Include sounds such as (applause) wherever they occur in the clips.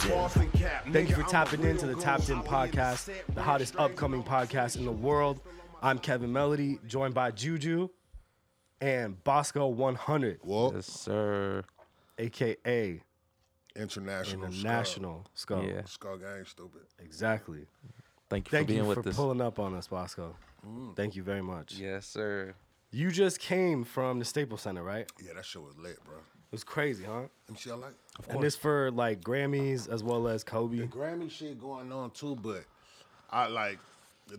Thank you for tapping into the Tapped In podcast, the hottest upcoming podcast in the world. I'm Kevin Melody, joined by Juju and Bosco 100, Well, Yes, sir. aka international. International Skull. Yeah. Skull, Skull gang, stupid. Exactly. Thank you Thank for being you with for us. pulling up on us, Bosco. Mm. Thank you very much. Yes, sir. You just came from the Staples Center, right? Yeah, that shit was lit, bro. Was crazy, huh? Let me see, I like And this for like Grammys as well as Kobe. the Grammy shit going on too, but I like the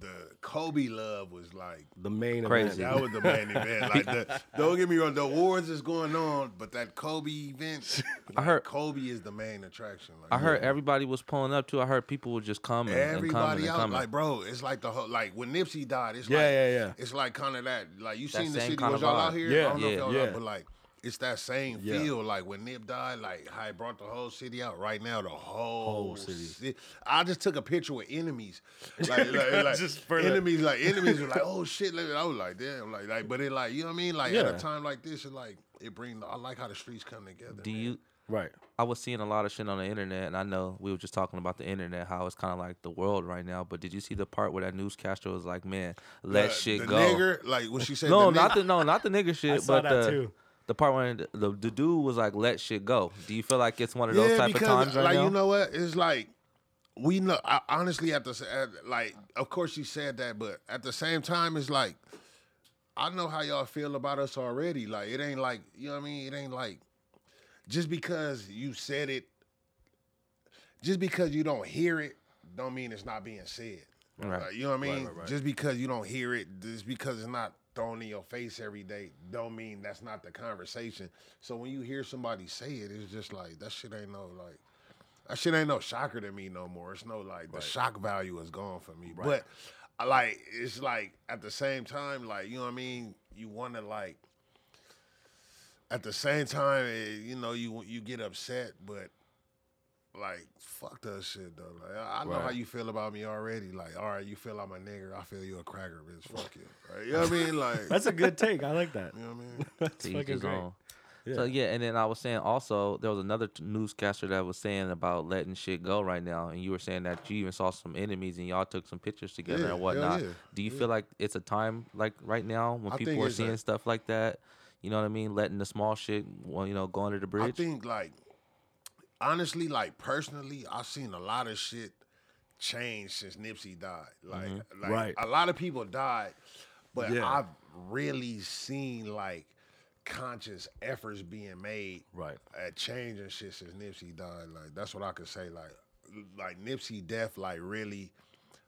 the Kobe love was like The main Crazy. event. that was the main event. (laughs) Like the don't get me wrong, the awards is going on, but that Kobe event, (laughs) I heard- Kobe is the main attraction. Like, I heard everybody was pulling up too. I heard people were just coming. and, and Everybody out, coming. like bro, it's like the whole like when Nipsey died. It's Yeah, like, yeah, yeah. It's like kind of that. Like you That seen the city? kinda Was y'all out here? Yeah, I don't know if yeah, y'all yeah. out, but like it's that same Yeah. feel. Like when Nip died, like how it brought the whole city out. Right now, the whole, Whole city. ci- I just took a picture with enemies. (laughs) Like, like, like Just for the- enemies, like (laughs) enemies were like, oh shit. I was like, damn, like, like, but it like, you know what I mean? Like at a time like this, it like it bring. I like how the streets come together. Do man. you? Right. I was seeing a lot of shit on the internet, and I know we were just talking about the internet, how it's kind of like the world right now. But did you see the part where that newscaster was like, "Man, let The- shit the go"? Nigger, like when she said, no, the not nigger- the no, not the nigger (laughs) shit, saw but that the too. The part when the, the, the dude was like, "Let shit go." Do you feel like it's one of those type of times right like now? you know what? It's like we know. I, honestly, at the s- at, like, of course you said that, but at the same time, it's like I know how y'all feel about us already. Like it ain't like you know what I mean. It ain't like just because you said it, just because you don't hear it, don't mean it's not being said. Right. Like, you know what I mean? right, right. Just because you don't hear it, just because it's not thrown in your face every day, don't mean that's not the conversation. So when you hear somebody say it, it's just like that shit ain't no like that shit ain't no shocker to me no more. It's no like the shock value is gone for me. But like it's like at the same time, like you know what I mean. You want to like at the same time, eh, you know you you get upset, but like fuck that shit though. Like I, I know how you feel about me already. Like all right, you feel I'm a nigger. I feel you a cracker, bitch. Fuck you. Right? You know what I mean? (laughs) Like That's a good take. I like that. (laughs) you know what I mean? (laughs) That's To each fucking great. own. So yeah, and then I was saying also there was another t- newscaster that was saying about letting shit go right now, and you were saying that you even saw some enemies and y'all took some pictures together Yeah, and whatnot. yeah, Do you feel like it's a time like right now when I people are seeing a- stuff like that? You know what I mean? Letting the small shit, well, you know, go under the bridge. I think like honestly, like personally, I've seen a lot of shit change since Nipsey died. Like, mm-hmm. like Right. a lot of people died, but Yeah. I've really seen like conscious efforts being made Right. at changing shit since Nipsey died. Like that's what I could say. Like like Nipsey death like really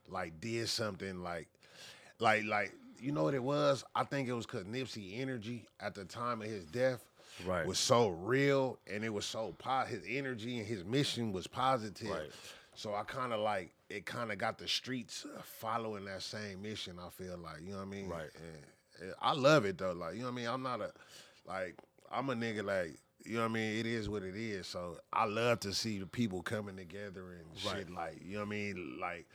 like did something like like like you know what it was? I think it was cause Nipsey energy at the time of his death Right. was so real and it was so po- his energy and his mission was positive. Right. So I kind of like it kind of got the streets uh, following that same mission. I feel like you know what I mean. Right. And, and I love it though. Like you know what I mean. I'm not a like I'm a nigga like you know what I mean. It is what it is. So I love to see the people coming together and shit. Like you know what I mean. Like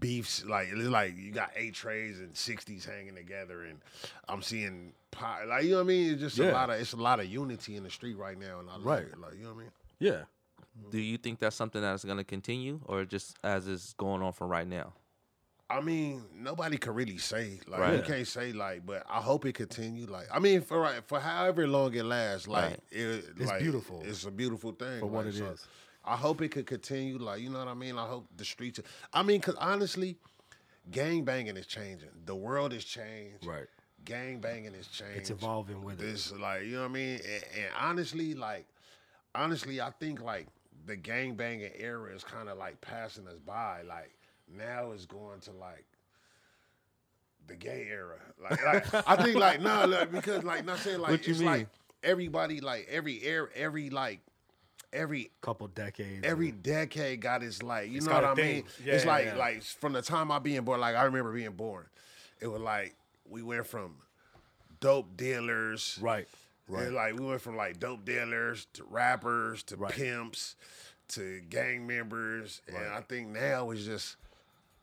beefs. Like it's like you got eight trays and sixties hanging together, and I'm seeing pie. Like you know what I mean. It's just Yeah. a lot of it's a lot of unity in the street right now, and I love Right. it. Like you know what I mean. Yeah. Do you think that's something that's going to continue, or just as is going on for right now? I mean, nobody can really say. Like Right. you can't say like, but I hope it continue. Like I mean, for right for however long it lasts, like Right. it, It's like, beautiful. It's a beautiful thing For what like, it so is. I hope it could continue. Like you know what I mean. I hope the streets. I mean, cause honestly, gang banging is changing. The world has changed. Right. Gang banging is changed. It's evolving with it. This like you know what I mean. And, and honestly, like honestly, I think like the gang banging era is kind of like passing us by. Like now it's going to like the gay era. Like, like I think like no, like, because like not saying like it's like mean? everybody like every era, every like every Couple decades. every decade got its like you It's know what I thing. mean. Yeah, it's yeah, like yeah. like from the time I being born, like I remember being born, it was like we went from dope dealers, Right. Right. like we went from like dope dealers to rappers to Right. pimps to gang members, and I think now it's just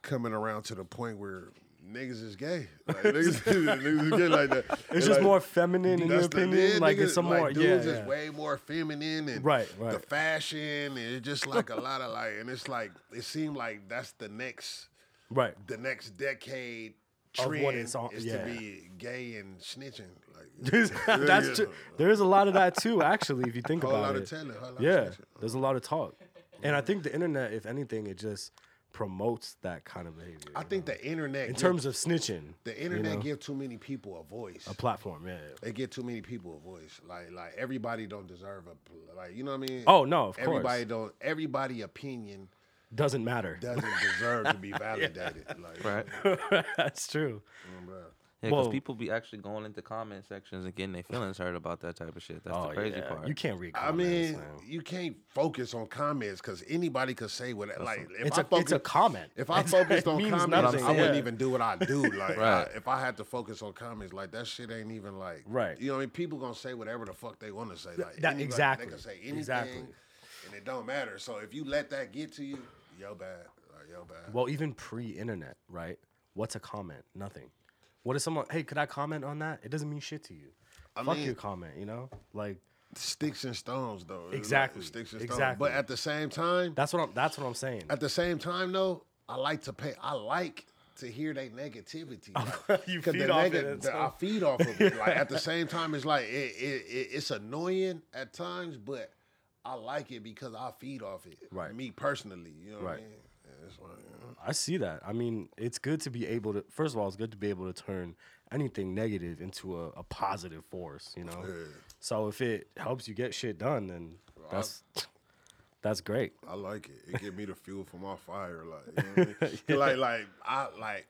coming around to the point where niggas is gay. Like, niggas, (laughs) niggas is gay like that. (laughs) It's And, just like, more feminine in your opinion. like niggas- it's some more, dudes yeah, is yeah. way more feminine and Right, The fashion and it's just like a lot of like, and it's like it seemed like that's the next, right. the next decade trend is yeah. to be gay and snitching. Like (laughs) That's true. There is a lot of that too, actually, if you think about lot it. talent. Yeah, there's a lot of talk, and I think the internet, if anything, it just promotes that kind of behavior. I think the internet, in give- terms of snitching, the internet know? give too many people a voice. a platform, yeah. yeah. they give too many people a voice. Like like everybody don't deserve a like you know what I mean. Oh no, of everybody course, don't. Everybody opinion doesn't matter. doesn't deserve to be (laughs) validated. Like Right. (laughs) That's true. Mm, bruh. Yeah, because Whoa. people be actually going into comment sections and getting their feelings hurt about that type of shit. That's oh the crazy yeah, part. you can't read. I mean, man. you can't focus on comments because anybody could say what. Like, if it's I a focus, it's a comment. if (laughs) I It's- focused on comments, nothing, I wouldn't yeah. even do what I do. (laughs) Like, Right. I- if I had to focus on comments, like that shit ain't even like, Right. You know, what I mean, people gonna say whatever the fuck they want to say. Like, that- anybody- exactly. They can say anything, Exactly. and it don't matter. So if you let that get to you, yo bad, like, yo bad. Well, even pre-internet, right? What's a comment? Nothing. What is someone? Hey, could I comment on that? It doesn't mean shit to you. I Fuck mean- your comment. You know, like Sticks and stones, though. It's like Exactly. sticks and stones. Exactly. But at the same time, that's what I'm. That's what I'm saying. at the same time though, I like to pay. I like to hear their negativity. (laughs) Like, You feed off nega- it, the- I feed off of it. Like at the (laughs) same time, it's like it, it, it, it's annoying at times, but I like it because I feed off it. Right. Me personally, you know what I Right. mean? Yeah, it's like. I see that. I mean, it's good to be able to. First of all, it's good to be able to turn anything negative into a, a positive force. You know. So if it helps you get shit done, then that's (laughs) that's great. I like it. It give me the fuel for my fire. Like, you know what I mean? (laughs) Like, like I like.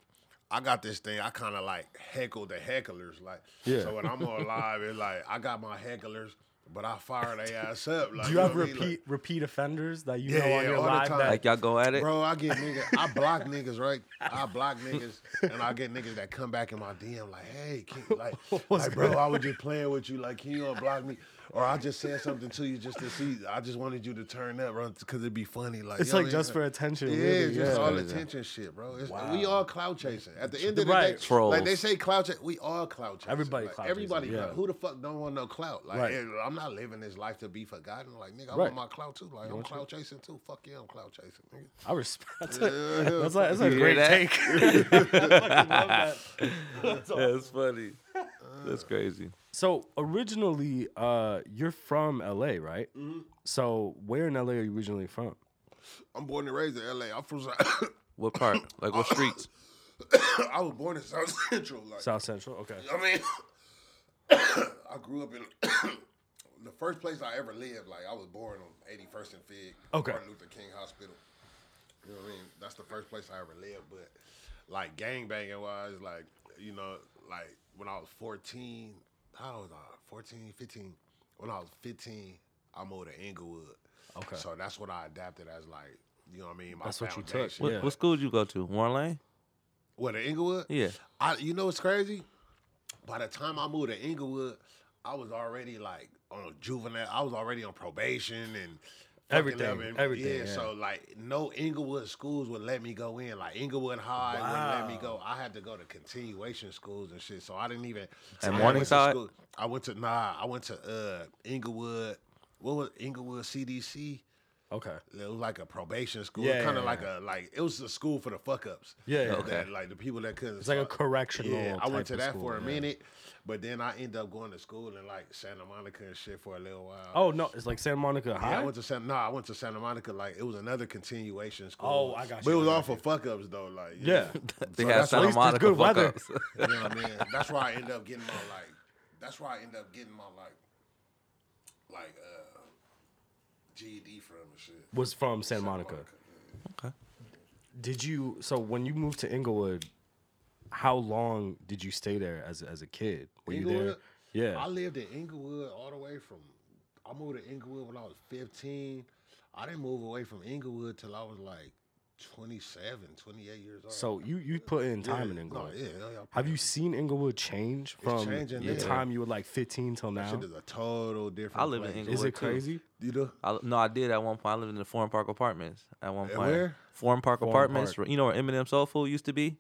I got this thing. I kind of like heckle the hecklers. Like, Yeah. so when I'm on live, it's like I got my hecklers, but I fire their ass up. Like, (laughs) Do you know have what repeat Like, repeat offenders that you Yeah, know on your all the live? time. That, like y'all go at it. Bro, I get niggas, I block niggas, right? I block niggas, and I get niggas that come back in my DM like, hey, can, like, (laughs) like, bro. I was just playing with you, like, can you unblock me? Or I just said something to you just to see. I just wanted you to turn up, bro, because it'd be funny. Like, it's you know like what I mean? just for attention. Yeah, really, it's just yeah. all Crazy. attention shit, bro. It's, Wow. We all clout chasing. At the end of the Right. day, Trolls. like they say clout chasing, we all clout chasing. Everybody like, clout chasing, Everybody, yeah. who the fuck don't want no clout? Like, Right. I'm not living this life to be forgotten. Like, nigga, I Right. want my clout too. Like, I'm want you- clout chasing too. Fuck yeah, I'm clout chasing, nigga. I respect. (laughs) That's, a, that's, like, that's a You hear great that? take. (laughs) I love that. (laughs) That's funny. That's crazy. So originally, uh, you're from LA, right? Mm-hmm. So where in LA are you originally from? I'm born and raised in LA. I'm from. (coughs) What part? Like what streets? (coughs) I was born in South (coughs) Central. Like, South Central. Okay. I mean, I grew up in the first place I ever lived. Like, I was born on 81st and Fig, Okay. Martin Luther King Hospital. You know what I mean? That's the first place I ever lived. But like gang banging wise, like you know, like when I was 14, how was I? 14, 15. When I was 15, I moved to Inglewood. Okay. So that's what I adapted as like, you know what I mean? My That's what you took. foundation. What, Yeah. what school did you go to? Warren Lane? What, in Inglewood? Yeah. I, you know what's crazy? By the time I moved to Inglewood, I was already like on juvenile. I was already on probation and fucking Everything, up and- everything, Yeah, yeah. so like no Inglewood schools would let me go in. Like Inglewood High wouldn't let me go. I had to go to continuation schools and shit. So I didn't even. At I went Morningside? I went to nah. I went to uh Inglewood. What was Inglewood CDC? Okay. It was like a probation school, Yeah, kind of yeah, like yeah. a like it was a school for the fuck ups. Yeah, yeah. That, Okay. like the people that couldn't. It's like a correctional. Yeah, I went to that school, for a yeah. minute, but then I ended up going to school in like Santa Monica and shit for a little while. Oh no, it's like Santa Monica Yeah, High. I went to Santa. No, I went to Santa Monica. Like it was another continuation school. Oh, I got But you, it was all for fuck ups though. Like yeah. (laughs) They So had that's why- Santa at least there's Monica good fuck weather. ups. (laughs) you know what I mean. That's why I ended up getting my like. That's why I ended up getting my like, like uh, GED from and shit. Was from Santa Monica. Okay. Did you? So when you moved to Inglewood, how long did you stay there as as a kid? Were you there? Inglewood? Yeah. I lived in Inglewood all the way from. I moved to Inglewood when I was 15. I didn't move away from Inglewood till I was like 27, 28 years old. So you you put in time in Yeah, Inglewood. No, yeah, yeah, yeah. Have you seen Inglewood change from changing the now. time you were like 15 till now? Shit is a total different. I live in place. Inglewood. Is it too. crazy? You know? I, no, I did at one point. I lived in the Foreign Park Apartments at one At point. where? Foreign Park Foreign Apartments. Park. You know where M&M Soul Food used to be?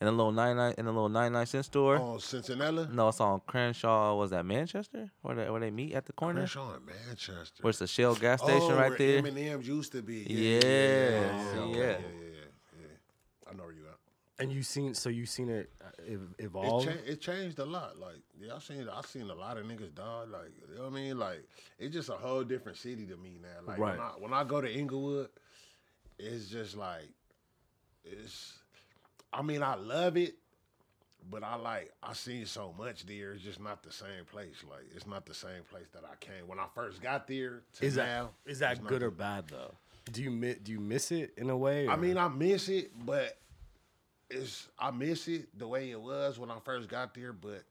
In a little 99 in a little 99 cent store. On Cincinnati? No, it's on Crenshaw. Was that Manchester? Where they, where they meet at the corner? Crenshaw in Manchester. Where's the Shell gas station oh, right where there? M&M's used to be. Yeah, yeah, see, yeah, okay, yeah. yeah, yeah, yeah. I know where you at. And you seen so you seen it uh, ev- It, evolve. cha- it changed a lot. Like, yeah, I seen I seen a lot of niggas die. Like, you know what I mean? Like, it's just a whole different city to me now. Like, Right. when, I, when I go to Inglewood, it's just like, it's. I mean, I love it, but I like I seen so much there. It's just not the same place. Like, it's not the same place that I came when I first got there. To is that now, is that it's not good or bad though? Do you mi- do you miss it in a way? I mean, I miss it, but it's I miss it the way it was when I first got there. But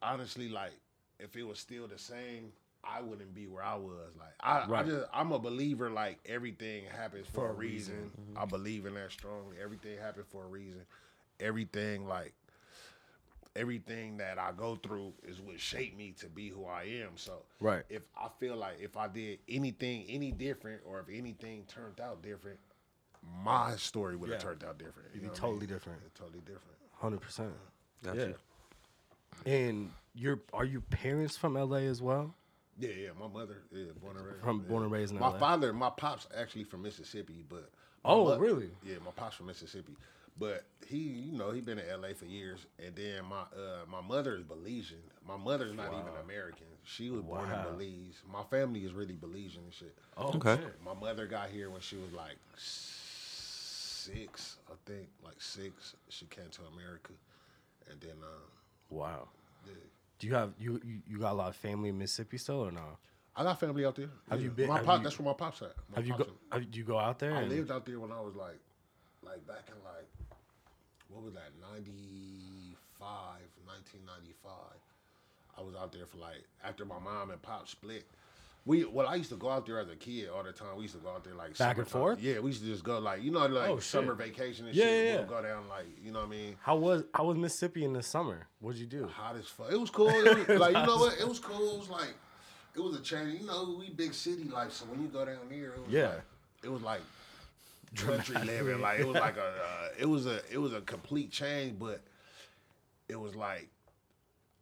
honestly, like if it was still the same, I wouldn't be where I was. Like I, I Right. just I'm a believer. Like everything happens for, For a reason. reason. I believe in that strongly. Everything happens for a reason. Everything like everything that I go through is what shaped me to be who I am. So Right. if I feel like if I did anything any different or if anything turned out different, my story would have Yeah. turned out different. You It'd be know what I totally mean? different. Yeah, Totally different. hundred percent. Got Yeah. And you're are you parents from LA as well? Yeah, yeah. My mother, yeah, born and raised. From yeah. born and raised in My LA? My father, my pops actually from Mississippi, but Oh, mo- really? Yeah, my pops from Mississippi, but he, you know, he been in LA for years. And then my uh, my mother is Belizean. My mother's not even American. She was born in Belize. My family is really Belizean and shit. Oh, Okay. shit. My mother got here when she was like six, I think, like six. She came to America, and then um, Wow. yeah. Do you have you, you you got a lot of family in Mississippi still or no? I got family out there. Have Yeah. you been- My pop, you- that's where my pops at. My Have you go? Have, do you go out there? I and- lived out there when I was like, like back in like, what was that, 95, 1995. I was out there for like, after my mom and pop split. We, well, I used to go out there as a kid all the time. We used to go out there like Back and forth? Yeah, we used to just go like, you know, like Oh, summer vacation and Yeah, shit. yeah, We'll go down like, you know what I mean? How was how was Mississippi in the summer? What'd you do? hot as fuck. It was cool. It was, like you know what? It was cool. It was like it was a change. You know, we big city life. So when you go down there, it was Yeah. like, it was like country living. Like it was like a uh, it was a it was a complete change, but it was like.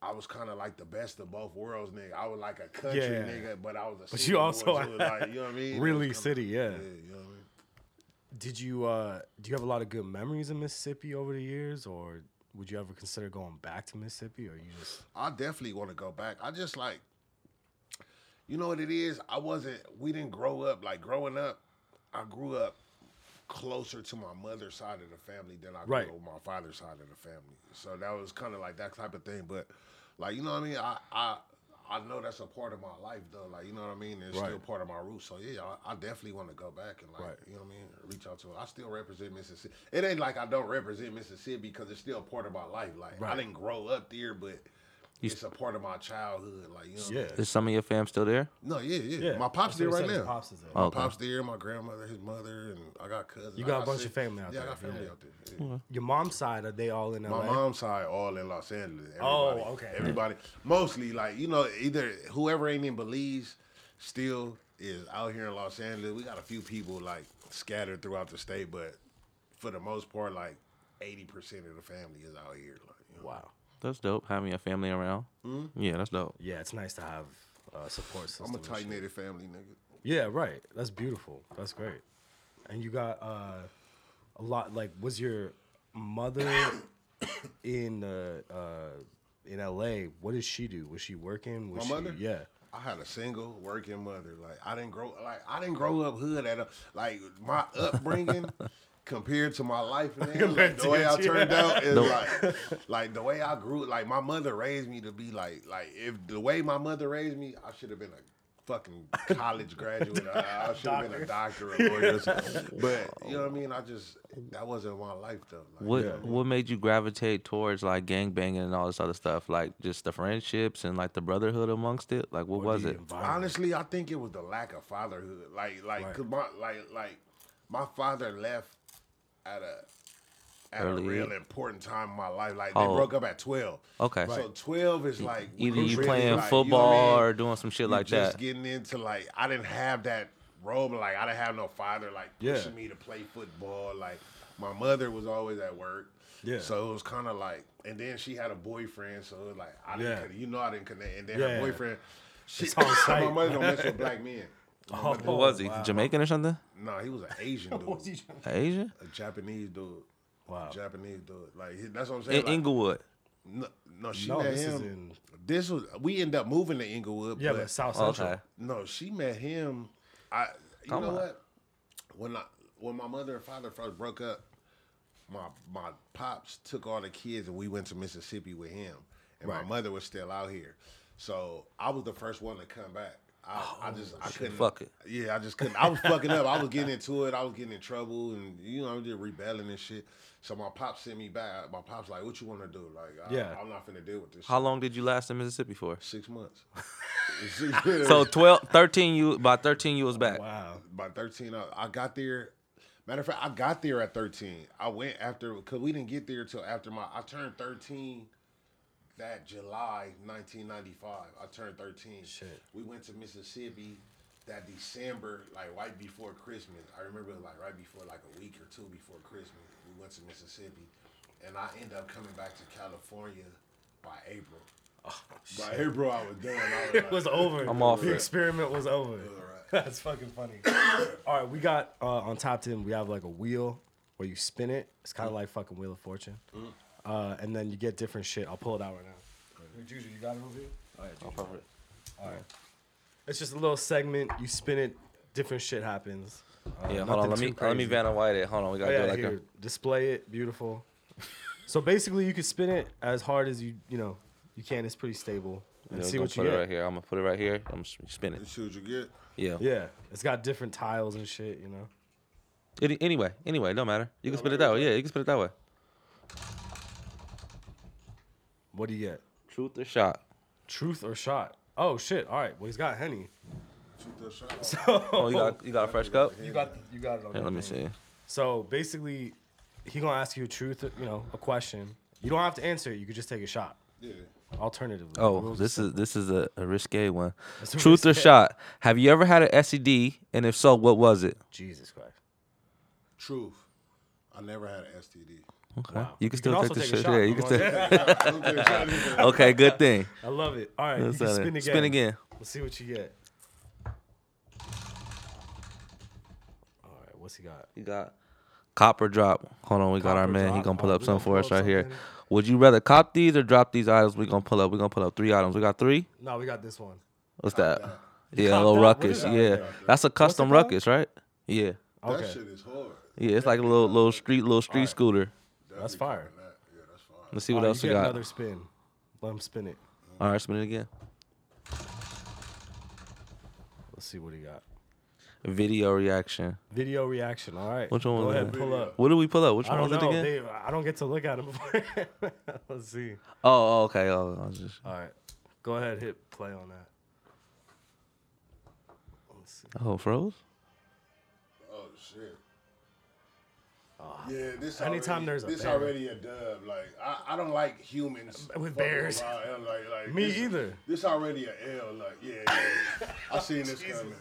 I was kind of like the best of both worlds, nigga. I was like a country Yeah. nigga, but I was a But you boy, also so like, you know what I mean? Really city, yeah. Yeah, you know what I mean? Did you uh do you have a lot of good memories in Mississippi over the years, or would you ever consider going back to Mississippi, or you just I definitely want to go back. I just like, you know what it is. I wasn't. We didn't grow up like growing up. I grew up closer to my mother's side of the family than I grew Right. with my father's side of the family. So that was kind of like that type of thing. But like you know what I mean. I I. I know that's a part of my life though, like you know what I mean. It's still part of my roots, so yeah, I, I definitely want to go back and like Right. you know what I mean. Reach out to it. I still represent Mississippi. It ain't like I don't represent Mississippi because it's still part of my life. Like I didn't grow up there, but You it's a part of my childhood. Like you know, yeah? Is some of your fam still there? no, yeah, yeah. Yeah, My pops there right now. pops is there. My Okay. pops there, my grandmother, his mother, and I got cousins. You I got a bunch sis- of family out yeah, there, Yeah, I got family yeah. out there. yeah. Your mom's side are they all in LA? My mom's side all in Los Angeles. Oh, everybody, Oh, okay. Everybody, mostly like you know, either whoever ain't in Belize still is out here in Los Angeles. We got a few people like scattered throughout the state, but for the most part, like eighty percent of the family is out here. Like, you know. Wow. That's dope. Having a family around. Yeah, that's dope. Yeah, it's nice to have uh, support system. I'm a tight shit. knitted family, nigga. Yeah, right. That's beautiful. That's great. And you got uh, a lot. Like, was your mother (coughs) in uh, uh, in L.A.? What did she do? Was she working? Was My she, mother? Yeah. I had a single working mother. Like I didn't grow like I didn't grow up hood at a like my upbringing (laughs) compared to my life (laughs) now, like, the way I turned out is like like the way I grew like my mother raised me to be like like if the way my mother raised me, I should have been a fucking college (laughs) graduate. I, I should have been a doctor or lawyer. or something. But you know what I mean? I just that wasn't my life though. Like, What you know what I mean? What made you gravitate towards like gang banging and all this other stuff? Like just the friendships and like the brotherhood amongst it. Like what Or was it? Honestly, I think it was the lack of fatherhood. Like, like, Right. cause my, like, like, my father left at a at Early a real important time in my life. Like, How they old? broke up at twelve. Okay. So twelve is like Either you really, playing like, you know what I football mean? or doing some shit You like just that. getting into like I didn't have that role, but like I didn't have no father like Yeah. pushing me to play football. Like My mother was always at work. Yeah. So it was kind of like, and then she had a boyfriend, so it was like I didn't, Yeah. you know, I didn't connect. And then Yeah. her boyfriend, she, It's (laughs) on my site. mother don't mess with (laughs) black men. Oh, Who oh, was he? wow. Jamaican or something? No, he was an Asian (laughs) dude, Asian? a Japanese dude, Wow. Japanese dude. Like he- that's what I'm saying. In like, Inglewood. no, no, she No, met this him. in This was we ended up moving to Inglewood. yeah, but but South Oh, Central. okay. No, she met him. I you Come know on. what? When I when my mother and father first broke up, my my pops took all the kids and we went to Mississippi with him. And Right. my mother was still out here. So I was the first one to come back. I, oh, I just I couldn't Fuck it. Yeah, I just couldn't. I was fucking up. I was getting into it. I was getting in trouble, and you know, I'm just rebelling and shit. So my pops sent me back. My pops like, "What you want to do?" Like, I, Yeah. I'm not finna deal with this. How shit. long did you last in Mississippi for? Six months. (laughs) (laughs) So 12, 13 you by 13 you was back. Wow. by 13 I, I got there matter of fact i got there at 13 i went after because we didn't get there till after my i turned 13 that july 1995 i turned 13 Shit. we went to mississippi that december like right before christmas i remember like right before like a week or two before christmas we went to mississippi and i ended up coming back to california by april by april i was done I was It was over. I'm off The it. experiment was over. alright. (laughs) That's fucking funny. All right, we got uh, on top ten. We have like a wheel where you spin it. It's kind of like fucking Wheel of Fortune. Uh, and then you get different shit. I'll pull it out right now. Juju, you got it over here? All right, Oh, Juju. perfect. All right. It's just a little segment. You spin it, different shit happens. Uh, Yeah, hold on. Let me too let me. Vanna White it. Hold on, we Oh, gotta do yeah, it like here, display it, beautiful. (laughs) so basically, you can spin it as hard as you you know you can. It's pretty stable. a. And Yeah, see we're what gonna you put get. it right here. I'm gonna put it right here. I'm spinning. See what you get Yeah. Yeah, it's got different tiles and shit. You know. Any, anyway, anyway, don't matter. You can spin it that way. Yeah, you can spin it that way. What do you get? Truth or shot? Truth or shot? Oh shit! All right. Well, he's got henny. Shoot that shot. Oh, you got you got a fresh cup? You got you got it on. Yeah, your let me thing. see. So basically, he gonna ask you a truth, you know, a question. You don't have to answer it. You could just take a shot. Yeah. Alternatively. Oh, Rules this is this is a, a risque one. It's a Truth or risque. shot? Have you ever had an STD? And if so, what was it? Jesus Christ. Truth. I never had an STD. Okay, Wow. you can You still can take also the take shot. Yeah, you can Come still. (laughs) (laughs) okay, good thing. I love it. All right, you Let's can spin again. Spin again. Let's see what you get. All right, what's he got? He got cop or drop. Hold on, we got our Copper man. He gonna pull Oh, up we something for us up right here. something. Would you rather cop these or drop these items? We gonna pull up. We gonna pull up three items. We got three. No, we got this one. What's that? Yeah, a little ruckus. that? Yeah, that's a custom ruckus, right? Yeah, Okay, That shit is hard. yeah. It's like a little little street little street Alright. scooter. That's fire. That, yeah, that's fine. Let's see what oh, right, else you we get got. Another spin. Let him spin it. All right, spin it again. Let's see what he got. Video reaction. Video reaction. All right. Which one Go was ahead, that? pull up. What did we pull up? Which I one don't was it know. again? They, I don't get to look at him before. (laughs) Let's see. Oh, oh, okay. Oh, I was just. All right. Go ahead, hit play on that. Let's see. Oh, froze. Oh shit. Oh. yeah, this anytime already, there's a this bear. already a dub. Like I, I don't like humans With bears. Like, like Me this, either. This already a L. Like yeah, yeah. I seen this (laughs) coming.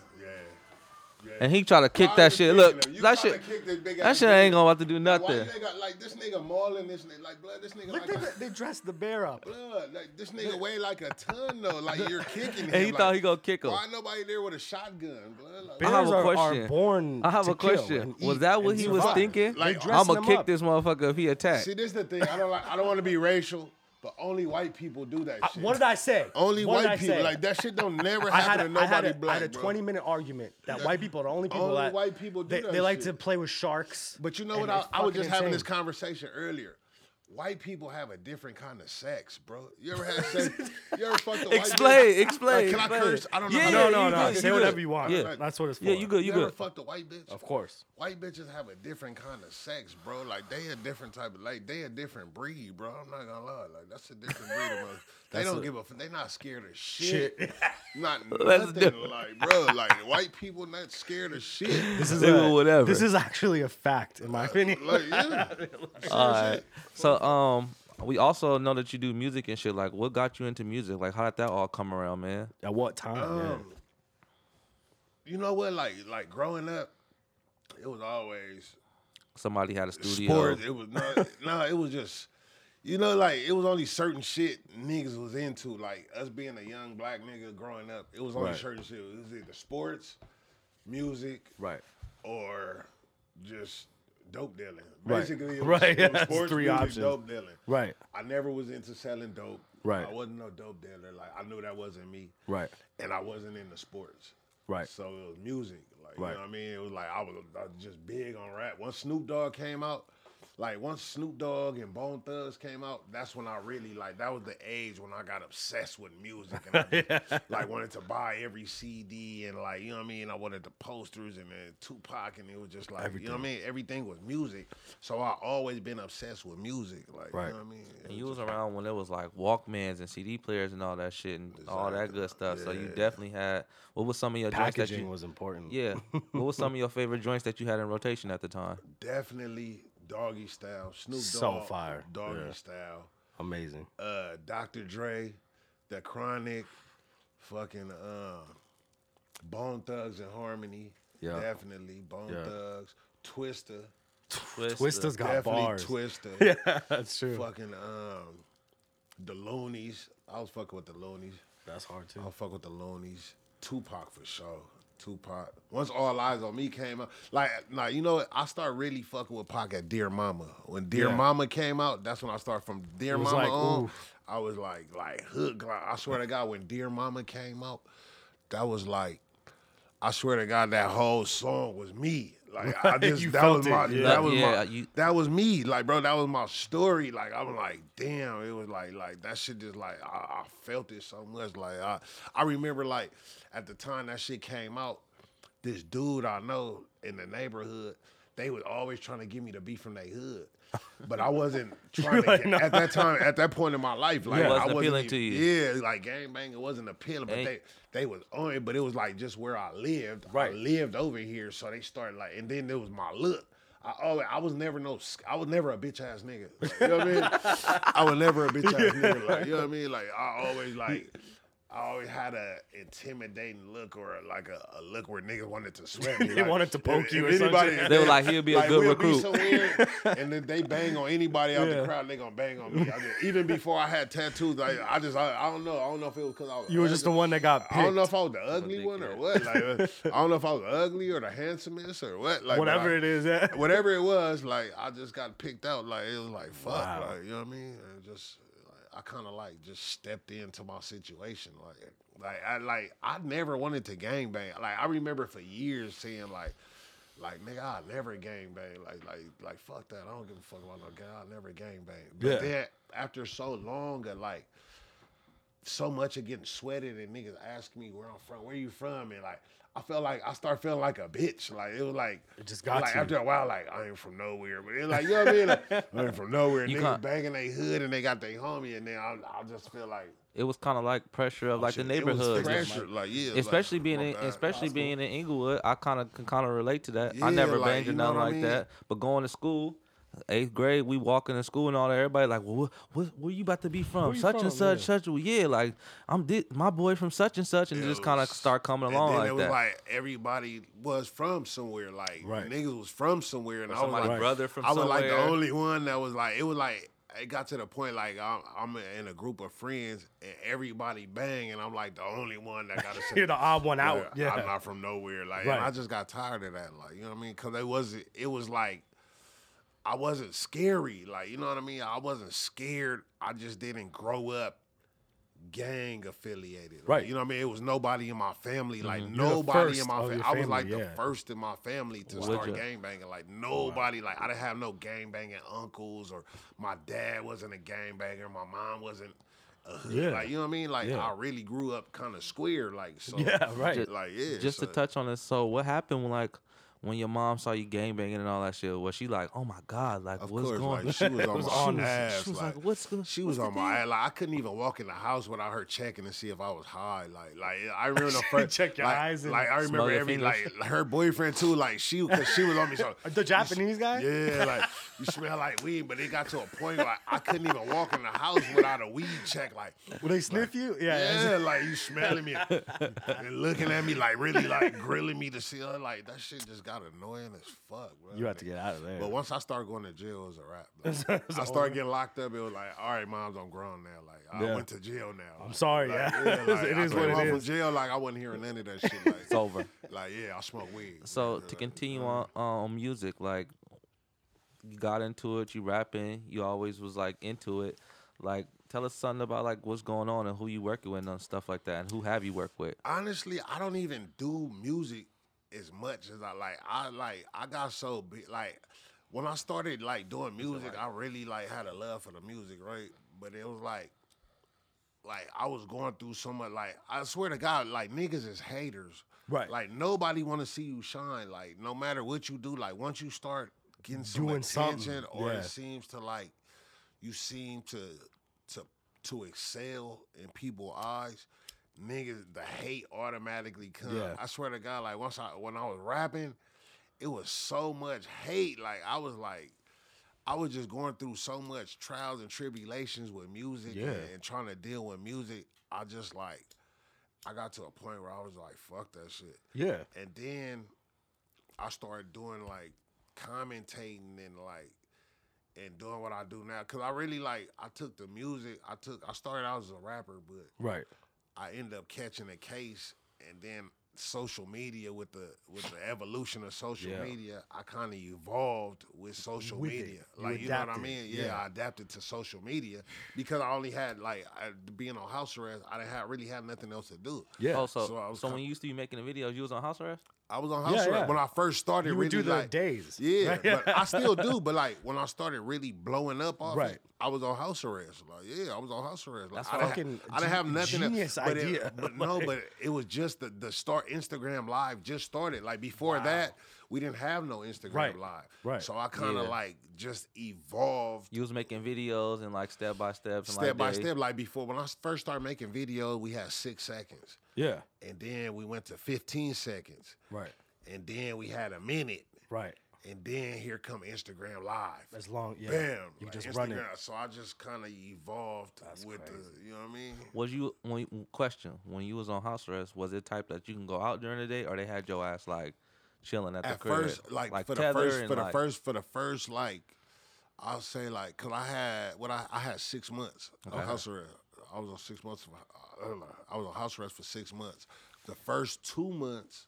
Yeah. yeah. And he try to kick that shit. Look, that shit. kick That shit ain't gonna have to do Why nothing. you got like this nigga mauling this nigga like blood? This nigga Look, like they, a, they dressed the bear up. blood. Like this nigga weigh like a ton though. Like you're (laughs) kicking him. And he like, thought he gonna kick him. Why nobody there with a shotgun, blood? Like, I have Bears a are, are question. born. I have a kill question. Was that what and he was thinking? Like, I'm gonna kick up. this motherfucker if he attacked. See, this is the thing. I don't like. I don't want to be racial, but only white people do that I- shit. what did I say? Only What did white I people say? like that shit. Don't never I happen had, to a, I, had nobody a, I black, had a bro. 20 minute argument that white people are the only people Only that white people do they, that they like shit. to play with sharks. But you know and what? I, it's I was fucking just having this insane. conversation earlier. White people have a different kind of sex, bro. You ever had sex? (laughs) You ever fucked a white Explain, bitch? explain, Like, can explain. I curse? I don't know. Yeah, No, no, no. good, Say whatever you want. Yeah. That's what it's for. Yeah, you good. You You ever good. fucked a white bitch? Of course. White bitches have a different kind of sex, bro. Like they a different type of like they a different breed, bro. I'm not gonna lie. Like that's a different breed of us. They That's don't a- give a. f- They not scared of shit. Shit. (laughs) Not (laughs) That's nothing. different. Like bro, like white people not scared of shit. (laughs) This is They a- whatever. This is actually a fact, in my opinion. Like yeah. All right. So um, we also know that you do music and shit. Like, what got you into music? Like, how did that all come around, man? At what time? yeah. Um, you know what? Like like growing up, it was always somebody had a studio. sports. It was no, no, it was just you know, like it was only certain shit niggas was into. Like us being a young black nigga growing up, it was only Right. certain shit. It was either sports, music, Right. or just dope dealing. Right. Basically, it (laughs) was, Right, sports, three music, options. dope dealing. Right. I never was into selling dope. Right. I wasn't no dope dealer. Like I knew that wasn't me. Right. And I wasn't into sports. Right. So it was music. Like Right. you know what I mean? It was like I was, I was just big on rap. Once Snoop Dogg came out, like once Snoop Dogg and Bone Thugs came out, that's when I really like that was the age when I got obsessed with music and I (laughs) just, like wanted to buy every CD and like you know what I mean. I wanted the posters and then Tupac and it was just like you know what I mean. Everything was music, so I always been obsessed with music. Like Right. you know what I mean. It And you was just- around when there was like Walkmans and CD players and all that shit and all that good stuff. So you definitely had. What was some of your joints that Packaging you? was important. Yeah. (laughs) what was some of your favorite joints that you had in rotation at the time? definitely doggy style. Snoop So Dogg, fire. Doggy Yeah. style. Amazing. uh Dr. Dre, The Chronic, fucking uh, Bone Thugs-n-Harmony. Yeah. Definitely Bone Yeah. Thugs. Twister. Twista. Twista's got definitely bars. Twista. (laughs) Yeah, that's true. Fucking um the Luniz. I was fucking with the Luniz. That's hard too. I'll fuck with the Luniz. Tupac for sure. Tupac. Once All Eyez on Me came out, like, like you know. I started really fucking with Pac at Dear Mama. When Dear Yeah. Mama came out, that's when I started from Dear Mama like, on. oof. I was like, like hook. Like, I swear to God, when Dear Mama came out, that was like, I swear to God, that whole song was me. Like (laughs) I just that was my yeah. that was Yeah, my you- that was me. Like bro, that was my story. Like I was like, damn, it was like like that shit just like I, I felt it so much. Like I I remember like at the time that shit came out, this dude I know in the neighborhood, they was always trying to get me to be from their hood. But I wasn't (laughs) trying to get, nah. at that time, at that point in my life, like It I wasn't wasn't appealing even- to you. Yeah, like gang banging wasn't appealing, but Ain't- they they was on it, but it was like just where I lived. Right. I lived over here, so they started like, and then there was my look. I always, I was never no, I was never a bitch ass nigga. Like, you know what I mean? (laughs) I was never a bitch ass nigga. Like, you know what I mean? Like, I always like, I always had a intimidating look or like a, a look where niggas wanted to (laughs) sweat me. They Like, wanted to poke if- you if or something. anybody- (laughs) They were like, he'll be a good we'll recruit. somewhere, (laughs) and then they bang on anybody out Yeah. the crowd. They gonna bang on me. I just, even before I had tattoos, like, I just I, I don't know. I don't know if it was because I was You were just the one that got I don't know if I was the ugly one or what. Like, uh, I don't know if I was ugly or the handsomest or what. Like, Whatever I- it is, yeah. whatever it was, like I just got picked out. Like it was like fuck, Wow. like you know what I mean. And just like, I kind of like just stepped into my situation. Like like I like I never wanted to gang bang. Like I remember for years saying like. Like nigga, I never gang bang. Like like like fuck that. I don't give a fuck about no gang. I never gang bang. But Yeah. then after so long of like so much of getting sweated and niggas asking me where I'm from, where you from, and like I felt like I started feeling like a bitch. Like it was like It just got like you. after a while, like I ain't from nowhere, but it's like you know what I mean. Like, I ain't from nowhere. (laughs) You niggas banging their hood and they got their homie, and then I, I just feel like It was kind of like pressure of oh, like the Oh, shit, it was neighborhood. pressure, like yeah, like, especially being in, especially being in Inglewood, I kind of can kind of relate to that. Yeah, I never like, banged or nothing I like mean? that. But going to school, eighth grade, we walking to school and all that. Everybody like, well, what, what, where you about to be from? you Such and such, Yeah. such. Well, yeah, like I'm di- my boy from such and such, and It just kind of start coming along And along then like it was that. like everybody was from somewhere. Like Right. niggas was from somewhere, and I was like, brother from I was like the only one that was like, it was like. It got to the point like I'm, I'm in a group of friends and everybody bang and I'm like the only one that got to (laughs) say You're the odd one out. Yeah, Yeah. I'm not from nowhere. Like, Right. and I just got tired of that. Like, you know what I mean? Because it was it was like I wasn't scary. Like, you know what I mean? I wasn't scared. I just didn't grow up gang affiliated. Like, Right. you know what I mean? It was nobody in my family. Like mm-hmm. You're nobody in my of family. I was like yeah. the first in my family to Would start ya? gang banging. Like nobody. Like I didn't have no gang banging uncles or my dad wasn't a gang banger. My mom wasn't. A hood. Yeah. Like you know what I mean? Like Yeah. I really grew up kind of square. Like so. (laughs) Yeah, right. Just- Like yeah. just so- to touch on this, so what happened when like when your mom saw you gang banging and all that shit? Was she like, oh my god, like Of what's course, going? like she was (laughs) on was my on ass. she was like, like, what's going? she was on my ass. Like I couldn't even walk in the house without her checking to see if I was high. Like, like I remember the (laughs) first Check your like, eyes and like I remember every fingers. like her boyfriend too. Like she, cause she was on me. So (laughs) The Japanese guy? yeah, like you smell like weed. But it got to a point like I couldn't even walk in the house without a weed check. Like, Will they sniff you? Yeah. yeah, like you smelling me and looking at me like really like grilling me to see her. Like that shit just got annoying as fuck, bro. You have to get out of there. But once I started going to jail, it was a wrap. Like, (laughs) I started getting locked up. It was like, all right, moms, I'm grown now. Like I Yeah. went to jail now. I'm sorry, Like, yeah. like, (laughs) it I is what home it From jail, like I wasn't hearing any of that shit. Like, It's over. like yeah, I smoke weed. So to continue on on music, like you got into it, you rapping, you always was like into it. Like tell us something about like what's going on and who you working with and stuff like that, and who have you worked with. honestly, I don't even do music as much as I like. I like I got so big like when I started like doing music, I really like had a love for the music, right? But it was like like I was going through so much like I swear to God, like niggas is haters. Right. Like nobody wanna see you shine. Like no matter what you do, like once you start getting some Doing something, or yeah. it seems to like you seem to to to excel in people's eyes, niggas the hate automatically comes. Yeah. I swear to God, like once I when I was rapping, it was so much hate. Like I was like I was just going through so much trials and tribulations with music Yeah. and, and trying to deal with music. I just like I got to a point where I was like, fuck that shit. yeah. And then I started doing like commentating and like and doing what I do now. Cause I really like I took the music, I took I started out as a rapper, but Right. I ended up catching a case and then social media with the with the evolution of social Yeah. media, I kind of evolved with social With media. You Like you know what I mean? Yeah, Yeah. I adapted to social media because I only had like I, being on house arrest. I didn't have really have nothing else to do. Yeah. Oh, so So so, I was when you used to be making the videos, you was on house arrest. I was on house Yeah, arrest yeah. when I first started. you really do the like, days. Yeah, (laughs) Right? but I still do. But like when I started really blowing up off Right. it, I was on house arrest. Like yeah, I was on house arrest. Like, That's I didn't fucking I didn't have nothing. genius but it- idea. but no, but it was just the the start. Instagram Live just started. Like before that, we didn't have no Instagram Right, Live. right. So I kind of Yeah. like just evolved You was making videos and like step by steps and step like by days. step. Like before, when I first started making videos, we had six seconds, Yeah. and then we went to fifteen seconds, Right. and then we had a minute. Right. And then here come Instagram Live. As long. Yeah. Bam. You like just Instagram. run it. So I just kind of evolved That's with crazy. the, you know what I mean? Was you when you- question when you was on house arrest? Was it type that you can go out during the day, or they had your ass like chilling at the crib? first, like, for the first, for the like- first, for the first, like, I'll say like, cause I had what I, I had six months Okay. of house arrest. I was on six months. Of, uh, I was on house arrest for six months. The first two months,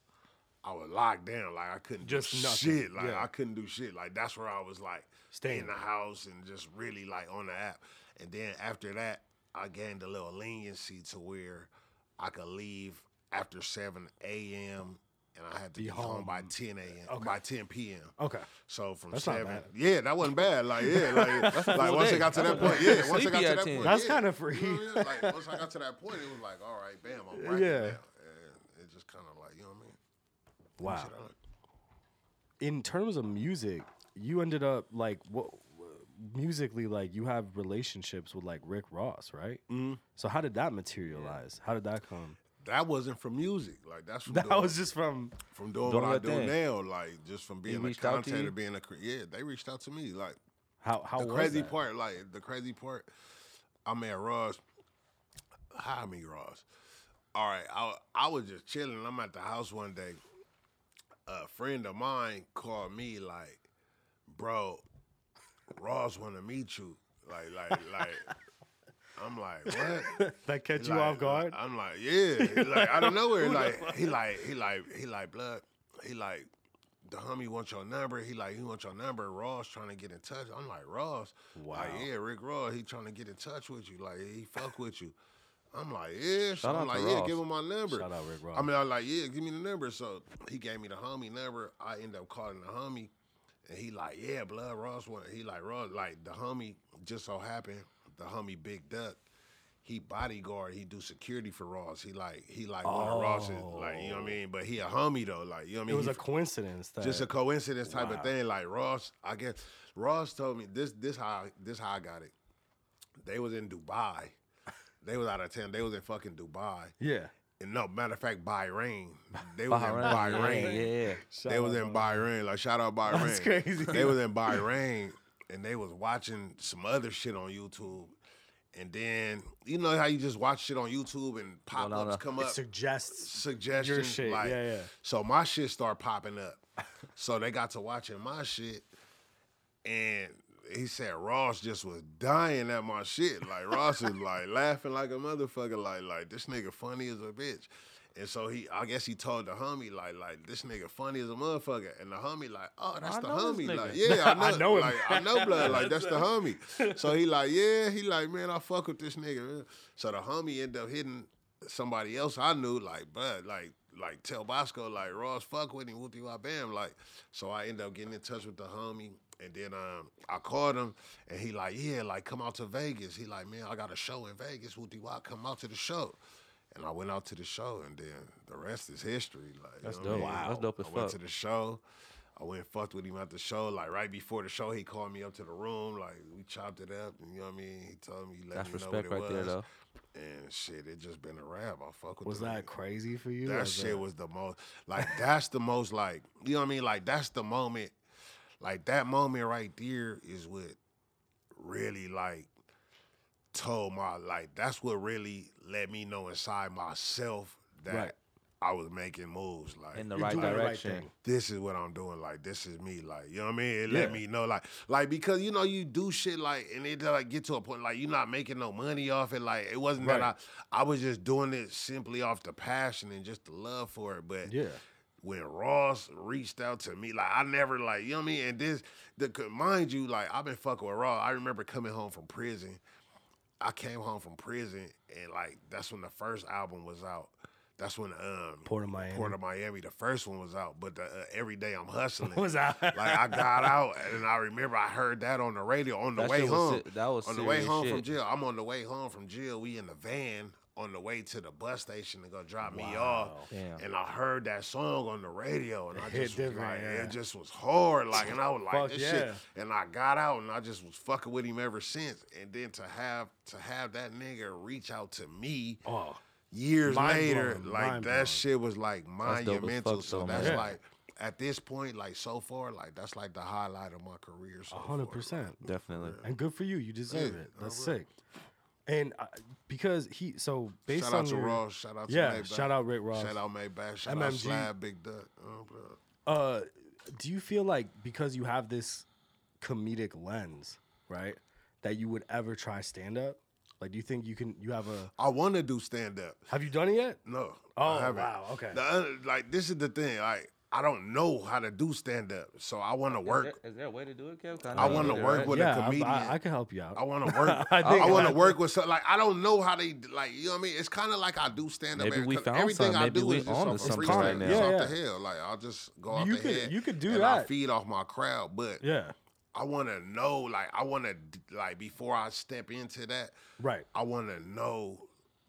I was locked down. Like I couldn't Just do nothing. shit. Like Yeah. I couldn't do shit. Like that's where I was like Staying. in the house and just really like on the app. And then after that, I gained a little leniency to where I could leave after seven a.m. and I had to Be be, home. by ten a.m. Okay. by ten p.m. Okay. So from That's not seven, bad. yeah, that wasn't bad. Like yeah, like, (laughs) like once day. it got to that That's point, yeah, once it got to that 10. point, That's yeah. kinda free. You know what Like once I got to that point, it was like, all right, bam, I'm right Yeah. now, and it just kind of like, you know what I mean? Wow. Shit, I like- in terms of music, you ended up like what musically like you have relationships with like Rick Ross, right? Mm-hmm. So how did that materialize? How did that come? That wasn't from music, like that's from (laughs) That doing, was just from from doing doing what I do thing. now, like just from being a content out to commentator, you? being a yeah. They reached out to me, like how how the crazy that? part, like the crazy part, I met Ross. Hi, me Ross. All right, I I was just chilling. I'm at the house one day. A friend of mine called me like, "Bro, Ross want to meet you." Like, like, like. (laughs) I'm like, what? (laughs) That catch He you like- off guard? I'm like, yeah. He like out of nowhere, (laughs) like he like he like he like blood. He like the homie wants your number. He like he wants your number. Ross trying to get in touch. I'm like Ross. Wow. Like yeah, Rick Ross. He trying to get in touch with you. Like he fuck with you. I'm like yeah. So Shout I'm out to like yeah, Ross. give him my number. Shout out Rick Ross. I mean, I was like yeah, give me the number. So he gave me the homie number. I end up calling the homie, and he like yeah, blood Ross. Want he like Ross like the homie just so happened the homie Big Duck he bodyguard, he do security for Ross. He like he like one of Ross's like you know what I oh. mean. But he a homie though, like you know what I mean. it was He a coincidence. That, just a coincidence type of thing. Like Ross, I guess Ross told me this this how this how I got it. They was in Dubai. They was out of town. They was in fucking Dubai. yeah. And no matter of fact, Bahrain. They was in Bahrain, Bahrain. yeah, yeah. they was in Bahrain. Like shout out Bahrain. That's crazy. They was in Bahrain, and they was watching some other shit on YouTube. And then you know how you just watch shit on YouTube and pop ups no, no. come It up, suggests suggestions. shit, Like, yeah, yeah. So my shit start popping up. so they got to watching my shit, and he said Ross just was dying at my shit. Like Ross was like laughing like a motherfucker. Like like this nigga funny as a bitch. And so he, I guess he told the homie like, like this nigga funny as a motherfucker, and the homie like, oh, that's I the homie, like, yeah, I (laughs) know, I know him. like, I know blood, like that's the (laughs) homie. So he like, yeah, he like, man, I fuck with this nigga. So the homie end up hitting somebody else I knew, like, bud, like, like tell Bosco, like Ross, fuck with him, whoopty wop bam, like. So I end up getting in touch with the homie, and then um, I called him, and he like, yeah, like come out to Vegas. He like, man, I got a show in Vegas, whoopty wop, come out to the show. And I went out to the show, and then the rest is history. Like That's you know what I dope. mean? That's dope as I went to the show. I went and fucked with him at the show. Like right before the show, he called me up to the room. Like we chopped it up, and you know what I mean. He told me, he let That's me respect know what right it there, though. And shit, it just been a rap. I fuck with him. was the that nigga. crazy for you? That shit a- was the most like that's the most like you know what I mean like that's the moment like that moment right there is what really like told my like that's what really let me know inside myself that Right. I was making moves like in the right doing the right direction. thing. this is what I'm doing. Like this is me. Like you know what I mean. It let me know. Like like because you know you do shit like and it like get to a point like you're not making no money off it. Like it wasn't Right. that I I was just doing it simply off the passion and just the love for it. But Yeah. when Ross reached out to me, like I never like you know what I mean. And this the mind you like I've been fucking with Ross. I remember coming home from prison. I came home from prison and like that's when the first album was out. That's when um Port of Miami. Port of Miami. The first one was out, but the, uh, every day I'm hustling. (laughs) was out. like I got out, and I remember I heard that on the radio on the That way shit was home. that was on the way home from jail. I'm on the way home from jail. We in the van on the way to the bus station to go drop me off. Damn. And I heard that song on the radio, and I just was like, yeah. it just was hard. Like, and I was (laughs) like, Fuck this yeah. shit. And I got out, and I just was fucking with him ever since. And then to have to have that nigga reach out to me Oh, years Mind later, blowing, like that blowing. shit was like monumental. fuck, so though, that's. Yeah. like at this point, like so far, like that's like the highlight of my career. So a hundred percent, Definitely. And good for you. You deserve Yeah, it. That's alright. sick. And uh, because he, so based Shout on out to your, Ross. Shout out to Yeah, Maybach. shout out Rick Ross. Shout out Maybach. Shout out MMG. Slab Big Duck. Oh. Uh, do you feel like because you have this comedic lens, right, that you would ever try stand up? Like, do you think you can? You have a? I want to do stand up. Have you done it yet? No. Oh, wow, okay. The like this is the thing. Like I don't know how to do stand up, so I want to Is work. there, is there a way to do it, Kev? 'Cause I know wanna you did it, work right? with a yeah, I- comedian. I, I can help you out. I want to (laughs) work. I I, think- want to work with some. Like I don't know how they like. You know what I mean? It's kind of like I do stand up. Maybe we found everything something. I Maybe do we is just onto off of something freestyle. right now. It's Yeah, off yeah. the hell. Like I'll just go off You the could- head. you could do and I feed off my crowd, but yeah, I want to know. Like I want to like before I step into that. right. I want to know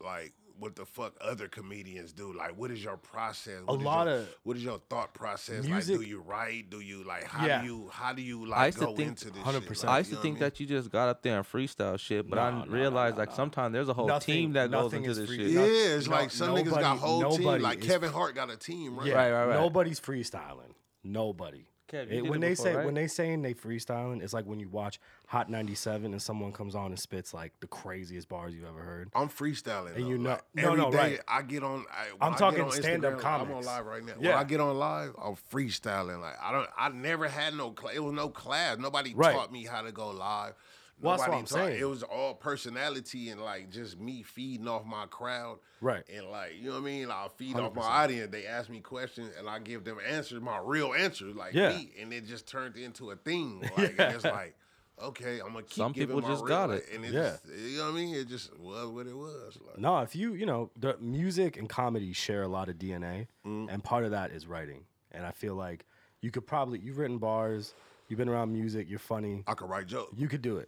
like what the fuck other comedians do. Like what is your process? What is lot your, of what is your thought process? music- Like do you write? Do you like how Yeah. do you how do you like I like used to go think into this 100%. shit? I used to think I mean? that you just got up there and freestyle shit, but No, I no, no, realized no, like no. sometimes there's a whole Nothing- team that goes into this free- shit. Yeah, it's No- like some niggas got whole team. Like Kevin Hart got a team, right? Yeah, Right, right, right. Nobody's freestyling. Nobody. Kev, you It- did when it they before, say right? when they saying they freestyling, it's like when you watch Hot 97 and someone comes on and spits like the craziest bars you've ever heard. I'm freestyling. And though. you know- Like, no, every no, day right. I get on. I, I'm I talking stand-up comedy. I'm on live right now. Yeah. When I get on live, I'm freestyling. Like I don't. I never had no. Cl- it was no class. Nobody Right. taught me how to go live. Well, that's what I'm saying. It was all personality and like just me feeding off my crowd. Right. And like you know what I mean. I'll feed off my audience. They ask me questions and I give them answers, my real answers, like Yeah. me. And it just turned into a thing. (laughs) Like and it's like. Okay, I'm gonna keep Some giving people my just real, got it. and it Yeah. just, you know what I mean. It just was what it was. Like, No, if you, you know, the music and comedy share a lot of DNA, Mm. and part of that is writing. And I feel like you could probably, you've written bars, you've been around music, you're funny, I could write jokes. you could do it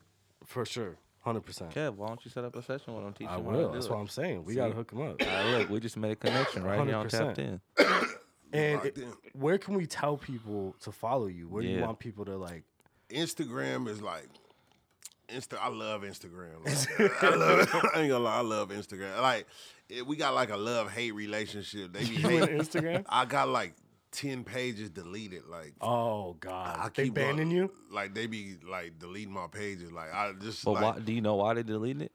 for sure, 100%. Kev, why don't you set up a session with them? Teach I them how to will. do That's it. what I'm saying. We got to hook them up. All right, look, we just made a connection right here on 100%. Tapped In. (coughs) And it- in. where can we tell people to follow you? Where do you want people to like? Instagram is like Insta. I love Instagram. Like, (laughs) I love. (laughs) I ain't gonna lie. I love Instagram. Like it, we got like a love hate relationship. They be hating. Instagram? I got like ten pages deleted. Like Oh God, I they keep banning going- you? Like they be like deleting my pages. Like I just But like why, do you know why they deleted it?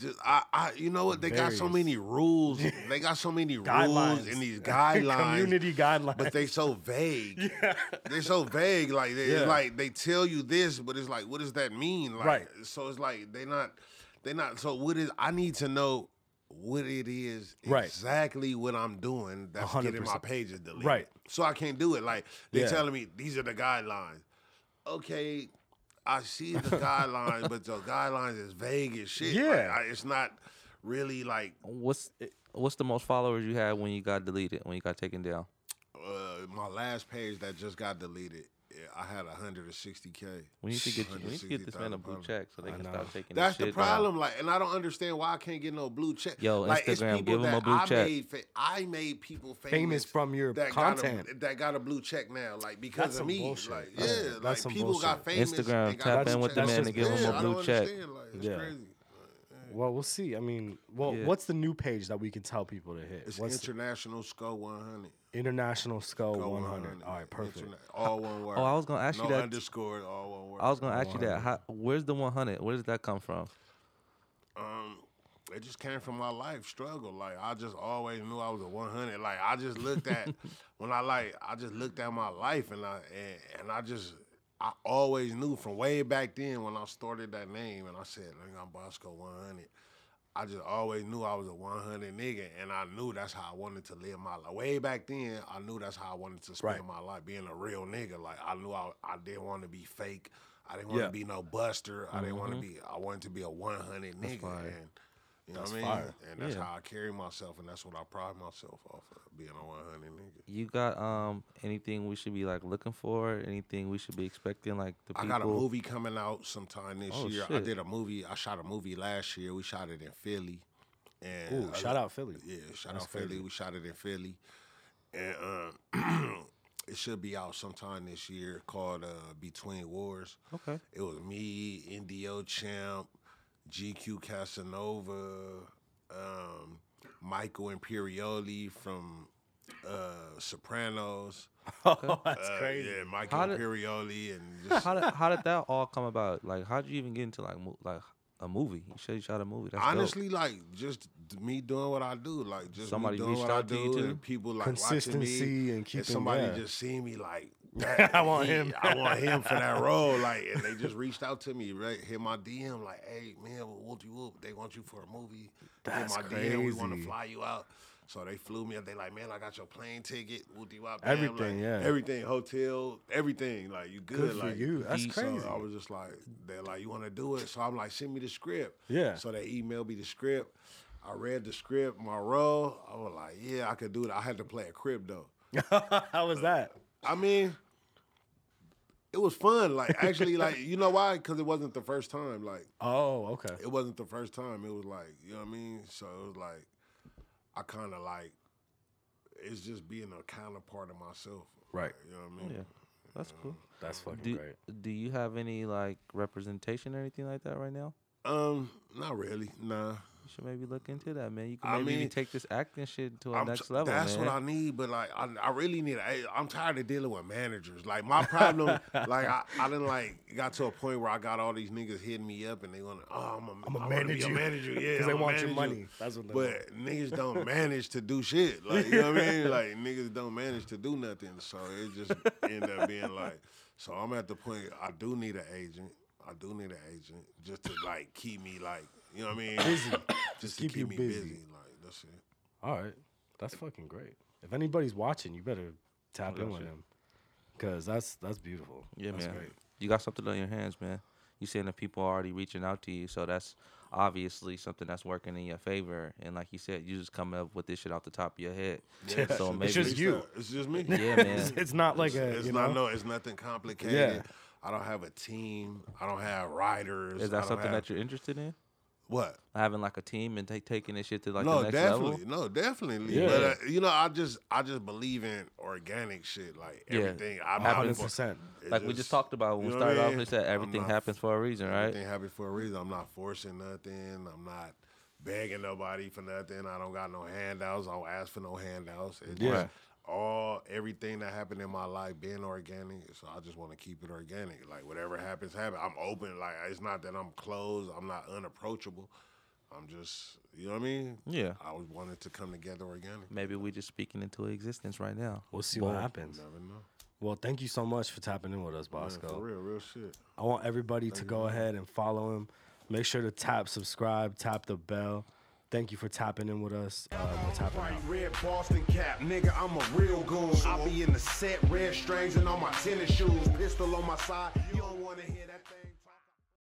just I, I you know what they got so many rules. (laughs) they got so many rules Guidelines and these (laughs) guidelines. community guidelines. but they so vague. (laughs) Yeah. They're so vague. Like they Yeah. like they tell you this, but it's like, what does that mean? Like, Right. So it's like they not they not. So what is? I need to know what it is Right. exactly what I'm doing. That's hundred getting my pages deleted. Right. So I can't do it. Like they Yeah. telling me these are the guidelines. Okay. I see the (laughs) guidelines, but the guidelines is vague as shit. Like, Yeah. I, it's not really like What's what's the most followers you had when you got deleted? When you got taken down? uh, my last page that just got deleted. Yeah, I had 160k. We need to get you, we need to get this man a blue followers. check so they can stop taking. That's this the shit down. problem. Like, and I don't understand why I can't get no blue check. Yo, like, it's Instagram, people give 'em a blue I check. Made fa- I made people famous, Famous from your that content. Got a, that got a blue check now, like because That's of me. bullshit. Like, That's- yeah, that's like some people got famous. Instagram, they got tap in with the checks. man and give him a blue check. understand, Like, it's Yeah. well, we'll see. I mean, well, Yeah. what's the new page that we can tell people to hit? It's What's the- international skull 100. International Skull Skull 100. All right, perfect. Interna- all one word. Oh, I was gonna ask no you that. underscore. All one word. I was gonna ask you that. How, where's the 100? Where does that come from? Um, it just came from my life struggle. Like I just always knew I was a 100. Like I just looked at (laughs) when I like I just looked at my life and I and, and I just I always knew from way back then when I started that name and I said I'm Bosco 100. I just always knew I was a 100 nigga, and I knew that's how I wanted to live my life. Way back then, I knew that's how I wanted to spend Right. my life, being a real nigga. Like I knew I, I didn't want to be fake. I didn't want to Yeah. be no buster. I didn't want to mm-hmm. be. I wanted to be a 100 nigga, and you know That's what I mean. fire. And that's Yeah. how I carry myself, and that's what I pride myself off of being a 100 nigga. You got um anything we should be like looking for? Anything we should be expecting? Like the I got a movie coming out sometime this Oh, year. I did a movie. I shot a movie last year. We shot it in Philly. And Ooh, I- shout out Philly. Yeah, shout That's out Philly. crazy. We shot it in Philly, and um, (clears throat) it should be out sometime this year. Called uh, Between Wars. Okay. It was me, Indio Champ, GQ Casanova, um, Michael Imperioli from uh, Sopranos. (laughs) Oh, that's Uh, crazy. Yeah, Michael How did- Imperioli, and just How did how did that all come about? Like, how did you even get into like mo- like a movie? You said you shot a movie. That's dope. honestly, like just me doing what I do, like just Somebody me doing reached what I out to you do, too? and people like watching me, and keeping- somebody yeah. just seeing me like. That, (laughs) I want he- him. I want him for that role, like, and they just reached out to me, right? Hit my DM, like, hey man, whoop you whoop, they want you for a movie. That's Hit my DM, we want to fly you out. So they flew me up. They like, man, I got your plane ticket. Whoop you up, Everything, yeah. everything, hotel, everything. Like you good, Good like you. That's he- crazy. I was just like, they're like, you want to do it? So I'm like, send me the script. Yeah. So they emailed me the script. I read the script, my role. I was like, yeah, I could do it. I had to play a Crip though. (laughs) How was that? I mean, it was fun. Like actually, like (laughs) you know why? Because it wasn't the first time. Like Oh, okay. it wasn't the first time. It was like you know what I mean. So it was like I kind of like it's just being a counterpart of myself. Right. Like, you know what I mean? Yeah, that's cool. That's fucking Do great. Do you have any like representation or anything like that right now? Um, not really. Nah. You should maybe look into that, man. You can I maybe even mean, take this acting shit to a I'm next t- level, That's man. what I need, but like I, I really need. I, I'm tired of dealing with managers. Like my problem, (laughs) like I, I didn't like got to a point where I got all these niggas hitting me up and they want to. Oh, I'm a, I'ma I wanna manage be a you. manager. (laughs) Yeah, 'Cause they I'ma want your money. That's what they But niggas don't (laughs) manage to do shit. Like you know what I mean? Like niggas don't manage to do nothing. So it just end up being like. So I'm at the point I do need an agent. I do need an agent just to like keep me like you know what I mean? Busy. (coughs) Just, keep to you keep me busy. busy. Like that's it. All right. That's fucking great. If anybody's watching, you better tap in with shit. him. Cause that's that's beautiful. yeah, that's man. Great. You got something on your hands, man. You saying that people are already reaching out to you, so that's obviously something that's working in your favor. And like you said, you just come up with this shit off the top of your head. Yeah, so it's maybe just you. It's just me. (laughs) Yeah, man. It's, it's not like a it's you not know. no. It's nothing complicated. Yeah. I don't have a team. I don't have writers. Is that something have- that you're interested in? What? Having like a team and take taking this shit to like no, the next definitely. level. No, definitely. Yeah. But uh, you know, I just I just believe in organic shit. Like Yeah. everything. I'm Hundred percent. it Like we just talked about when we started off, mean? we said everything not- happens for a reason, right? Everything happens for a reason. I'm not forcing nothing. I'm not begging nobody for nothing. I don't got no handouts. I don't ask for no handouts. It's Yeah. just all everything that happened in my life being organic. So I just want to keep it organic. Like whatever happens, happen. I'm open. Like it's not that I'm closed. I'm not unapproachable. I'm just, you know what I mean? Yeah. I was wanted to come together organic. Maybe we're just speaking into existence right now. We'll see Boom. what happens. Never know. Well, thank you so much for tapping in with us, Man, Bosco. for real, real shit. I want everybody to go ahead and follow him. Make sure to tap subscribe, tap the bell. Thank you for tapping in with us. Uh, we'll tap it Bright out. red Boston cap, nigga, I'm a real goon. I be in the set, red strings and on my tennis shoes, pistol on my side. You don't wanna hear that thing.